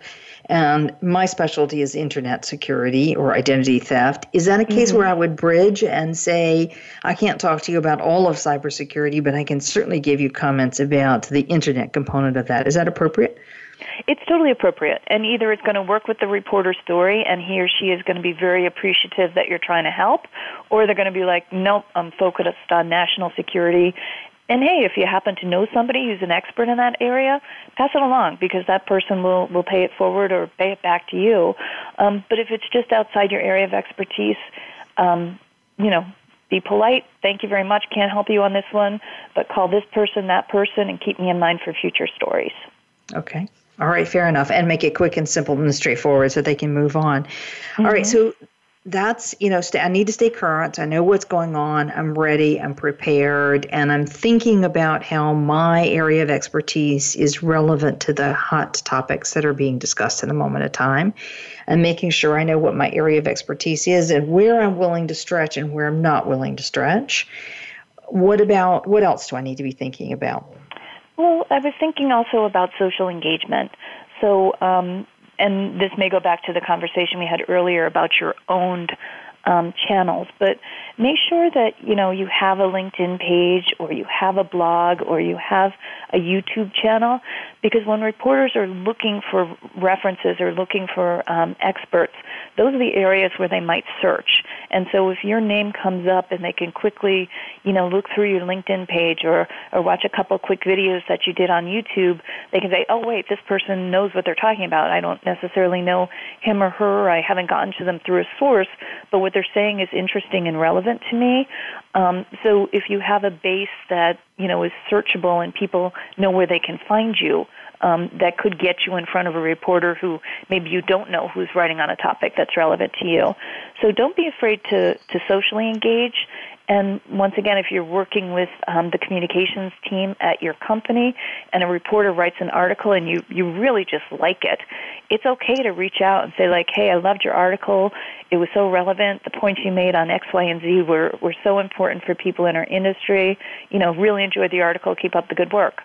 and my specialty is internet security or identity theft. Is that a case mm-hmm. where I would bridge and say, I can't talk to you about all of cybersecurity, but I can certainly give you comments about the internet component of that? Is that appropriate? It's totally appropriate. And either it's going to work with the reporter's story and he or she is going to be very appreciative that you're trying to help, or they're going to be like, nope, I'm focused on national security and hey, if you happen to know somebody who's an expert in that area, pass it along because that person will, will pay it forward or pay it back to you. Um, but if it's just outside your area of expertise, um, you know, be polite. Thank you very much. Can't help you on this one, but call this person, that person, and keep me in mind for future stories. Okay. All right, fair enough. And make it quick and simple and straightforward so they can move on. Mm-hmm. All right, mm-hmm. so that's you know st- i need to stay current. I know what's going on. I'm ready. I'm prepared. And i'm thinking about how my area of expertise is relevant to the hot topics that are being discussed in the moment of time and making sure i know what my area of expertise is and where i'm willing to stretch and where i'm not willing to stretch. What about what else do i need to be thinking about? Well i was thinking also about social engagement. So um, and this may go back to the conversation we had earlier about your owned um, channels, but make sure that you know you have a LinkedIn page or you have a blog or you have a YouTube channel because when reporters are looking for references or looking for um, experts, those are the areas where they might search. And so if your name comes up and they can quickly, you know, look through your LinkedIn page or, or watch a couple quick videos that you did on YouTube, they can say, oh, wait, this person knows what they're talking about. I don't necessarily know him or her. I haven't gotten to them through a source, but what they're saying is interesting and relevant to me. Um, so if you have a base that you know is searchable and people know where they can find you, um, that could get you in front of a reporter who maybe you don't know who's writing on a topic that's relevant to you. So don't be afraid to to socially engage and once again, if you're working with um, the communications team at your company and a reporter writes an article and you, you really just like it, it's okay to reach out and say, like, hey, I loved your article. It was so relevant. The points you made on X, Y, and Z were, were so important for people in our industry. You know, really enjoyed the article. Keep up the good work.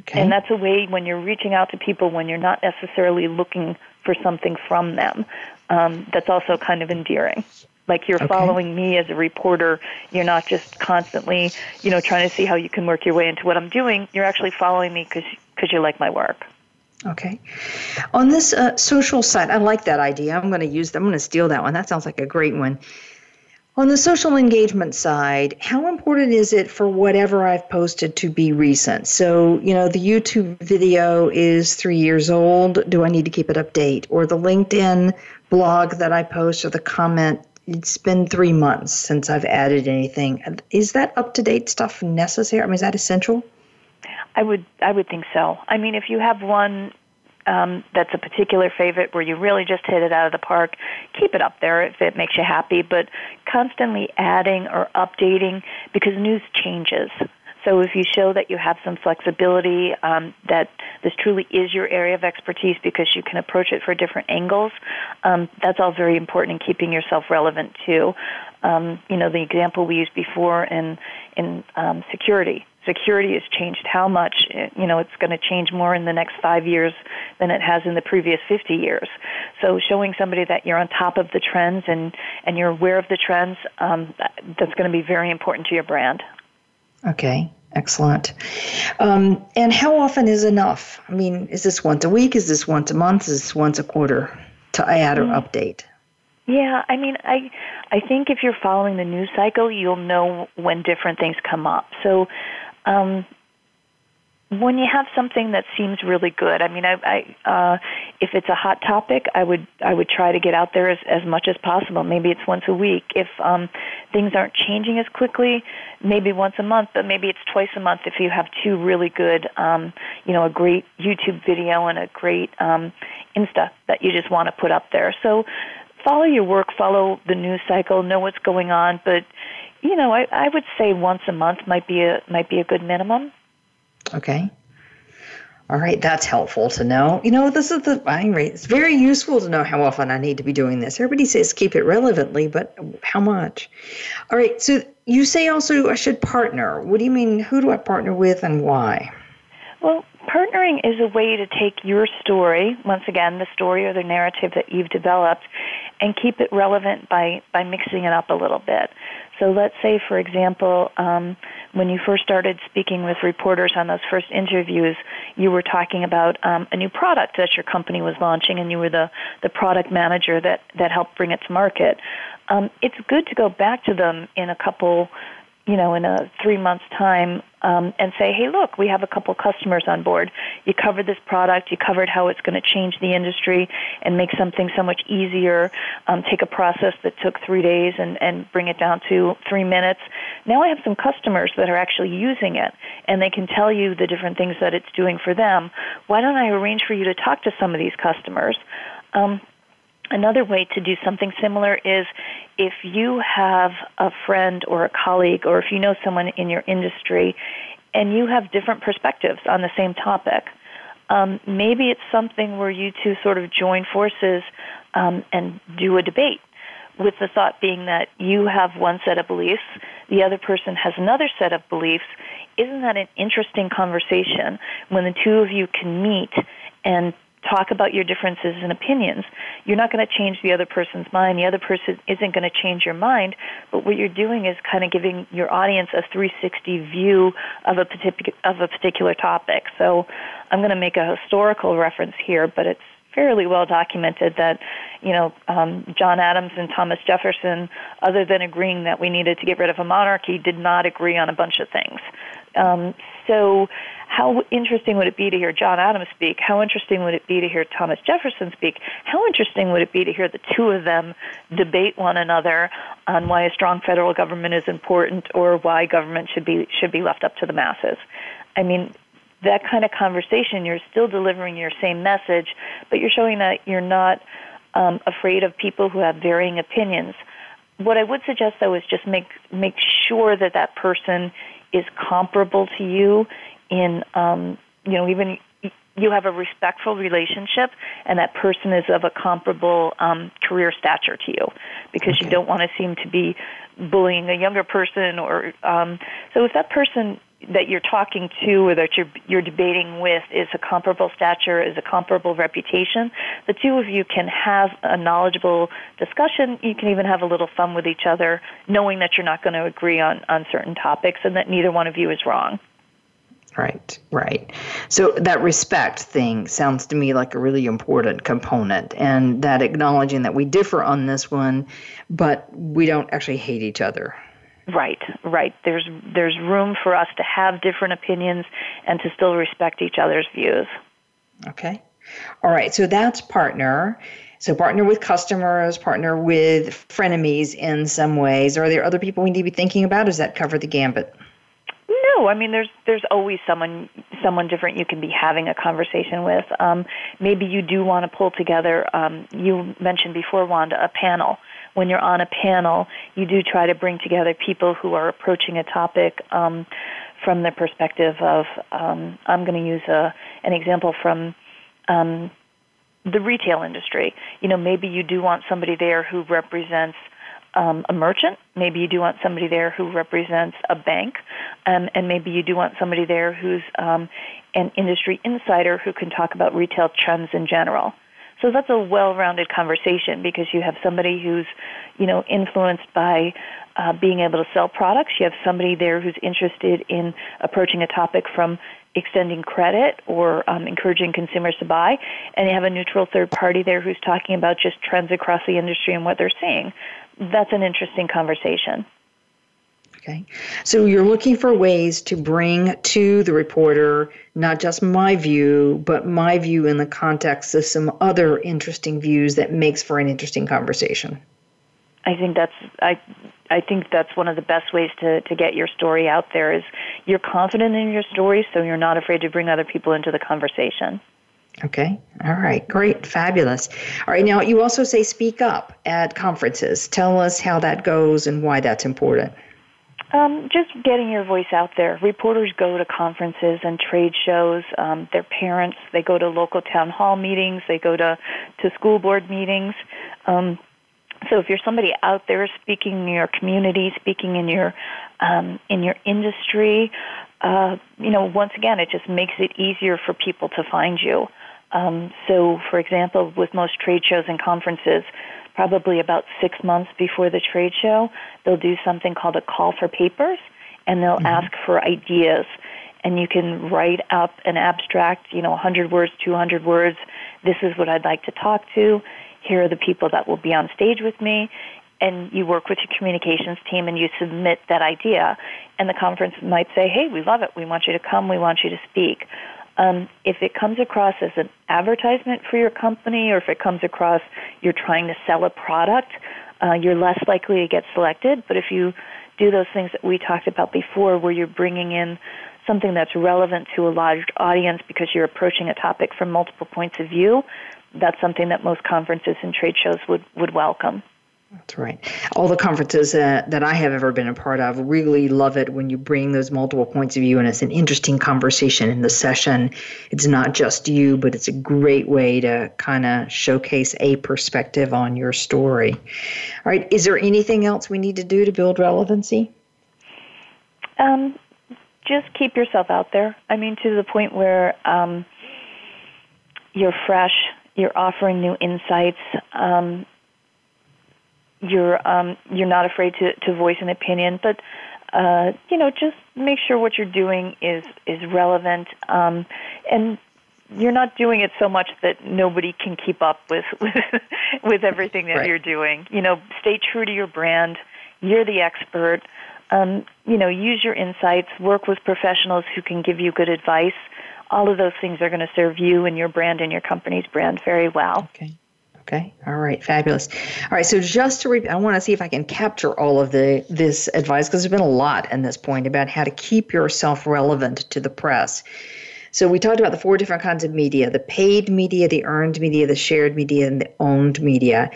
Okay. And that's a way when you're reaching out to people when you're not necessarily looking for something from them. Um, that's also kind of endearing like you're okay. following me as a reporter you're not just constantly you know trying to see how you can work your way into what i'm doing you're actually following me because because you like my work okay on this uh, social side i like that idea i'm going to use i'm going to steal that one that sounds like a great one on the social engagement side, how important is it for whatever I've posted to be recent? So, you know, the YouTube video is three years old. Do I need to keep it up date? Or the LinkedIn blog that I post or the comment it's been three months since I've added anything. Is that up to date stuff necessary? I mean, is that essential? I would I would think so. I mean, if you have one um, that's a particular favorite where you really just hit it out of the park, keep it up there if it makes you happy. But constantly adding or updating because news changes. So if you show that you have some flexibility, um, that this truly is your area of expertise because you can approach it for different angles, um, that's all very important in keeping yourself relevant too. Um, you know, the example we used before in in um, security security has changed how much you know it's going to change more in the next 5 years than it has in the previous 50 years so showing somebody that you're on top of the trends and and you're aware of the trends um, that's going to be very important to your brand okay excellent. Um, and how often is enough? I mean is this once a week? Is this once a month? Is this once a quarter to add or mm. update? Yeah, I mean, I I think if you're following the news cycle, you'll know when different things come up. So, um, when you have something that seems really good, I mean, I, I uh, if it's a hot topic, I would I would try to get out there as as much as possible. Maybe it's once a week. If um, things aren't changing as quickly, maybe once a month, but maybe it's twice a month if you have two really good, um, you know, a great YouTube video and a great um, Insta that you just want to put up there. So follow your work, follow the news cycle, know what's going on, but you know, I, I would say once a month might be a might be a good minimum. Okay. All right, that's helpful to know. You know, this is the buying rate. It's very useful to know how often I need to be doing this. Everybody says keep it relevantly, but how much? All right, so you say also I should partner. What do you mean? Who do I partner with and why? Well, partnering is a way to take your story, once again, the story or the narrative that you've developed, and keep it relevant by, by mixing it up a little bit. So let's say, for example, um, when you first started speaking with reporters on those first interviews, you were talking about um, a new product that your company was launching, and you were the, the product manager that, that helped bring it to market. Um, it's good to go back to them in a couple you know, in a three months time um, and say, hey, look, we have a couple customers on board. You covered this product. You covered how it's going to change the industry and make something so much easier. Um, take a process that took three days and, and bring it down to three minutes. Now I have some customers that are actually using it, and they can tell you the different things that it's doing for them. Why don't I arrange for you to talk to some of these customers? Um, Another way to do something similar is if you have a friend or a colleague, or if you know someone in your industry, and you have different perspectives on the same topic. Um, maybe it's something where you two sort of join forces um, and do a debate, with the thought being that you have one set of beliefs, the other person has another set of beliefs. Isn't that an interesting conversation when the two of you can meet and talk about your differences and opinions. You're not going to change the other person's mind. The other person isn't going to change your mind. But what you're doing is kind of giving your audience a 360 view of a particular of a particular topic. So I'm going to make a historical reference here, but it's fairly well documented that you know um, John Adams and Thomas Jefferson, other than agreeing that we needed to get rid of a monarchy, did not agree on a bunch of things. Um, so how interesting would it be to hear John Adams speak? How interesting would it be to hear Thomas Jefferson speak? How interesting would it be to hear the two of them debate one another on why a strong federal government is important or why government should be should be left up to the masses? I mean, that kind of conversation, you're still delivering your same message, but you're showing that you're not um, afraid of people who have varying opinions. What I would suggest, though, is just make make sure that that person is comparable to you in um, you know even you have a respectful relationship and that person is of a comparable um, career stature to you because okay. you don't want to seem to be bullying a younger person or um, so if that person that you're talking to or that you're you're debating with is a comparable stature, is a comparable reputation, the two of you can have a knowledgeable discussion. You can even have a little fun with each other, knowing that you're not going to agree on on certain topics and that neither one of you is wrong. Right, right. So that respect thing sounds to me like a really important component, and that acknowledging that we differ on this one, but we don't actually hate each other. Right, right. There's there's room for us to have different opinions and to still respect each other's views. Okay. All right. So that's partner. So, partner with customers, partner with frenemies in some ways. Are there other people we need to be thinking about? Does that cover the gambit? No, I mean there's there's always someone someone different you can be having a conversation with. Um, maybe you do want to pull together. Um, you mentioned before, Wanda, a panel. When you're on a panel, you do try to bring together people who are approaching a topic um, from the perspective of. Um, I'm going to use a an example from um, the retail industry. You know, maybe you do want somebody there who represents um, a merchant. Maybe you do want somebody there who represents a bank, um, and maybe you do want somebody there who's um, an industry insider who can talk about retail trends in general. So that's a well-rounded conversation because you have somebody who's, you know, influenced by uh, being able to sell products. You have somebody there who's interested in approaching a topic from extending credit or um, encouraging consumers to buy, and you have a neutral third party there who's talking about just trends across the industry and what they're seeing. That's an interesting conversation. Okay. So you're looking for ways to bring to the reporter not just my view, but my view in the context of some other interesting views that makes for an interesting conversation. I think that's I I think that's one of the best ways to, to get your story out there is you're confident in your story so you're not afraid to bring other people into the conversation. Okay. All right. Great. Fabulous. All right. Now, you also say speak up at conferences. Tell us how that goes and why that's important. Um, just getting your voice out there. Reporters go to conferences and trade shows. Um, they're parents, they go to local town hall meetings. They go to, to school board meetings. Um, so if you're somebody out there speaking in your community, speaking in your um, in your industry, uh, you know, once again, it just makes it easier for people to find you. Um, so, for example, with most trade shows and conferences, probably about six months before the trade show, they'll do something called a call for papers, and they'll mm-hmm. ask for ideas. And you can write up an abstract, you know, 100 words, 200 words. This is what I'd like to talk to. Here are the people that will be on stage with me. And you work with your communications team and you submit that idea. And the conference might say, hey, we love it. We want you to come. We want you to speak um, if it comes across as an advertisement for your company or if it comes across you're trying to sell a product, uh, you're less likely to get selected. But if you do those things that we talked about before, where you're bringing in something that's relevant to a large audience because you're approaching a topic from multiple points of view, that's something that most conferences and trade shows would, would welcome. That's right. All the conferences uh, that I have ever been a part of really love it when you bring those multiple points of view and it's an interesting conversation in the session. It's not just you, but it's a great way to kind of showcase a perspective on your story. All right. Is there anything else we need to do to build relevancy? Um, just keep yourself out there. I mean, to the point where um, you're fresh, you're offering new insights. Um, you're um, you're not afraid to, to voice an opinion, but uh, you know, just make sure what you're doing is is relevant, um, and you're not doing it so much that nobody can keep up with with, with everything that right. you're doing. You know, stay true to your brand. You're the expert. Um, you know, use your insights. Work with professionals who can give you good advice. All of those things are going to serve you and your brand and your company's brand very well. Okay. Okay. All right. Fabulous. All right. So just to repeat, I want to see if I can capture all of the this advice because there's been a lot in this point about how to keep yourself relevant to the press. So we talked about the four different kinds of media: the paid media, the earned media, the shared media, and the owned media.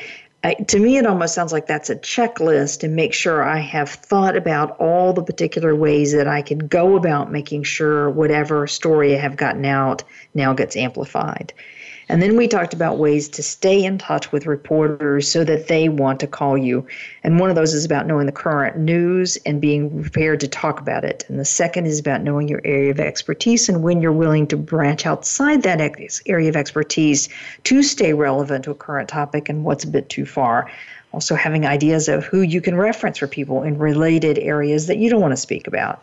I, to me, it almost sounds like that's a checklist to make sure I have thought about all the particular ways that I can go about making sure whatever story I have gotten out now gets amplified. And then we talked about ways to stay in touch with reporters so that they want to call you. And one of those is about knowing the current news and being prepared to talk about it. And the second is about knowing your area of expertise and when you're willing to branch outside that area of expertise to stay relevant to a current topic and what's a bit too far also having ideas of who you can reference for people in related areas that you don't want to speak about.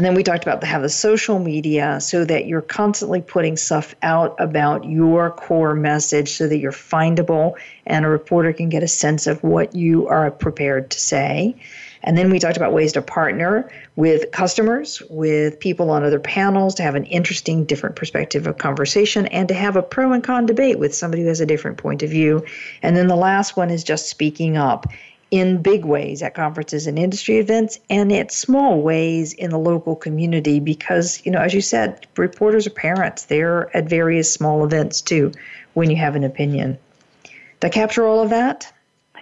And then we talked about have the social media so that you're constantly putting stuff out about your core message so that you're findable and a reporter can get a sense of what you are prepared to say. And then we talked about ways to partner with customers, with people on other panels to have an interesting, different perspective of conversation, and to have a pro and con debate with somebody who has a different point of view. And then the last one is just speaking up in big ways at conferences and industry events and at small ways in the local community because you know as you said reporters are parents. They're at various small events too when you have an opinion. Did i capture all of that?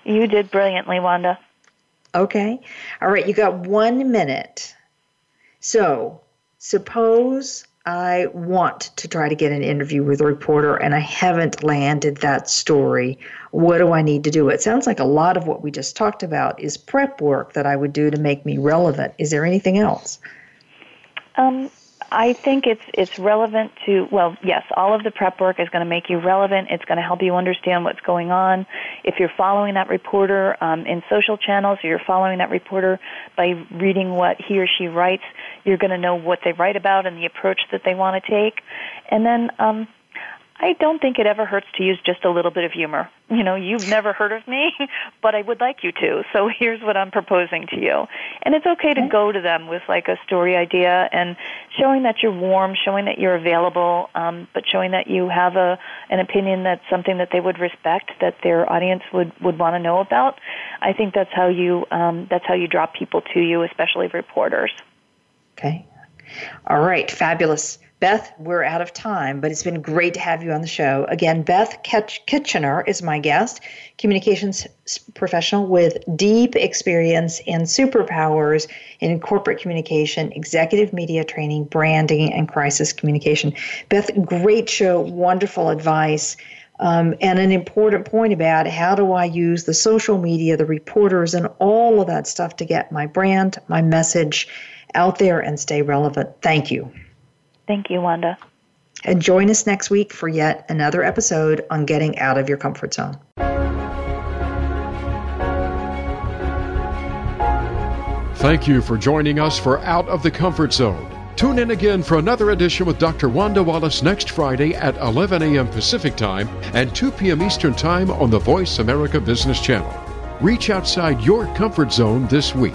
You did brilliantly wanda. Okay. All right you got one minute. So suppose I want to try to get an interview with a reporter and I haven't landed that story. What do I need to do? It sounds like a lot of what we just talked about is prep work that I would do to make me relevant. Is there anything else? Um, I think it's it's relevant to well, yes, all of the prep work is going to make you relevant. It's going to help you understand what's going on. If you're following that reporter um, in social channels, or you're following that reporter by reading what he or she writes, you're going to know what they write about and the approach that they want to take. And then um, I don't think it ever hurts to use just a little bit of humor. You know, you've never heard of me, but I would like you to. So here's what I'm proposing to you. And it's okay to go to them with like a story idea and showing that you're warm, showing that you're available, um, but showing that you have a an opinion that's something that they would respect, that their audience would would want to know about. I think that's how you um, that's how you draw people to you, especially reporters. Okay. All right. Fabulous. Beth, we're out of time, but it's been great to have you on the show. Again, Beth Kitchener is my guest, communications professional with deep experience and superpowers in corporate communication, executive media training, branding, and crisis communication. Beth, great show, wonderful advice. Um, and an important point about how do I use the social media, the reporters, and all of that stuff to get my brand, my message out there and stay relevant. Thank you. Thank you, Wanda. And join us next week for yet another episode on getting out of your comfort zone. Thank you for joining us for Out of the Comfort Zone. Tune in again for another edition with Dr. Wanda Wallace next Friday at 11 a.m. Pacific Time and 2 p.m. Eastern Time on the Voice America Business Channel. Reach outside your comfort zone this week.